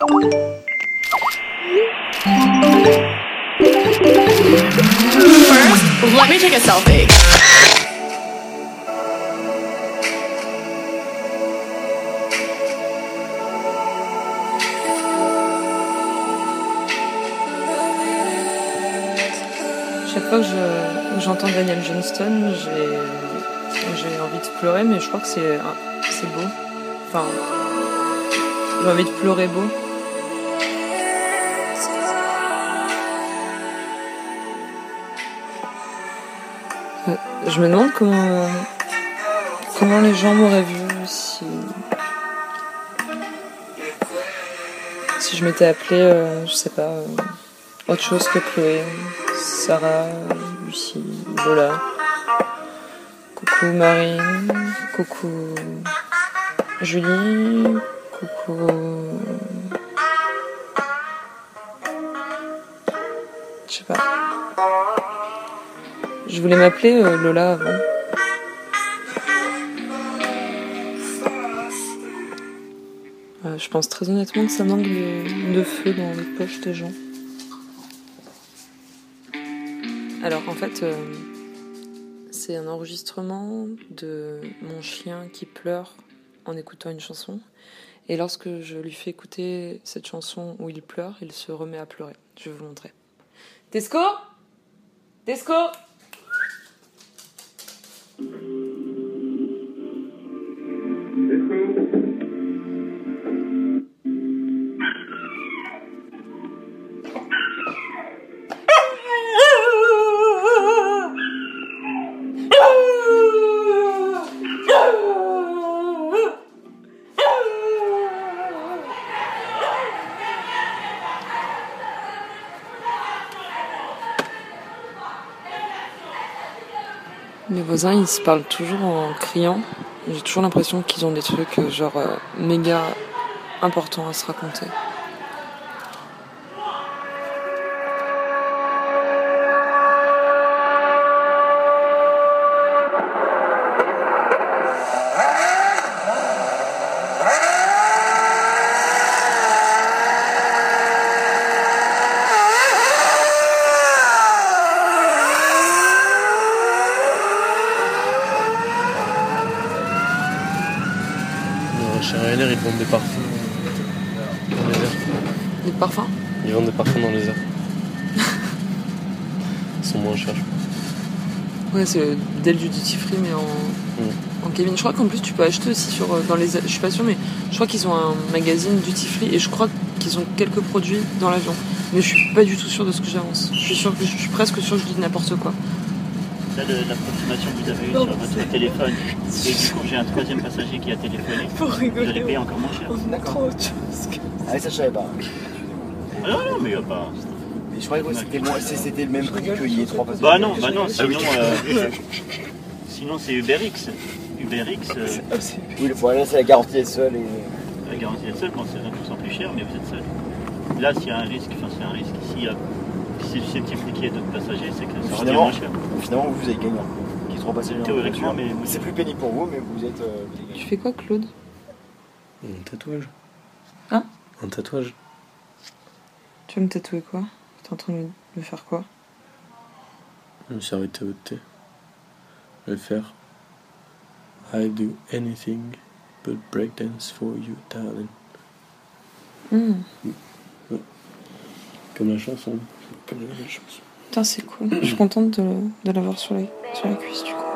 Let me take a selfie. Chaque fois que je- j'entends Daniel Johnston, j'ai envie de pleurer, mais je crois que c'est c'est beau. Enfin, j'ai envie de pleurer beau. Je me demande comment comment les gens m'auraient vu si je m'étais appelée, euh, je sais pas, euh, autre chose que Chloé, Sarah, Lucie, Lola. Coucou Marine, coucou Julie, coucou. Je sais pas. Je voulais m'appeler euh, Lola avant. Euh, je pense très honnêtement que ça manque de, feu dans les poches des gens. Alors en fait, euh, c'est un enregistrement de mon chien qui pleure en écoutant une chanson. Et lorsque je lui fais écouter cette chanson où il pleure, il se remet à pleurer. Je vais vous montrer. Tesco? Tesco? Mes voisins, ils se parlent toujours en criant. J'ai toujours l'impression qu'ils ont des trucs euh, genre euh, méga importants à se raconter. Chez Ryanair, ils vendent des parfums dans les airs. Des parfums Ils vendent des parfums dans les airs. Ils sont moins chers, je crois. Ouais, c'est dès du duty free, mais en, en cabine. Je crois qu'en plus, tu peux acheter aussi sur, euh, dans les. Je suis pas sûre, mais je crois qu'ils ont un magazine duty free et je crois qu'ils ont quelques produits dans l'avion. Mais je suis pas du tout sûre de ce que j'avance. Je suis, sûre je suis presque sûre que je dis n'importe quoi. Le- l'approximation que vous avez eue sur votre téléphone, et du coup j'ai un troisième passager qui a téléphoné, Faut vous allez rigoler. payer encore moins cher. D'accord. autre chose que- Ah, ça, je savais pas. Ah non, non, mais il a pas. Mais je croyais que c'était le, c'est- c'était le même prix qu'il y ait trois passagers. Bah non, bah non, sinon, euh, sinon c'est UberX. UberX, euh, Oui, voilà, c'est la garantie est seule et. la garantie est seule quand c'est 20% plus cher, mais vous êtes seul. Là, s'il y a un risque, enfin a un risque, s'il y a si d'autres passagers, c'est que ça revient Finalement, moins cher. finalement, vous êtes gagnant. Passagers la Théoriquement, mais- C'est plus pénible pour vous, mais vous êtes. euh, vous êtes Tu fais quoi, Claude? Un tatouage. Hein? Un tatouage. Tu veux me tatouer quoi? T'es en train de me faire quoi? Je me suis arrêté au thé. Je vais faire. I do anything but breakdance for you, darling. Comme la chanson. Comme la chanson. Putain, c'est cool. Je suis contente de, de l'avoir sur, les, sur la cuisse, du coup.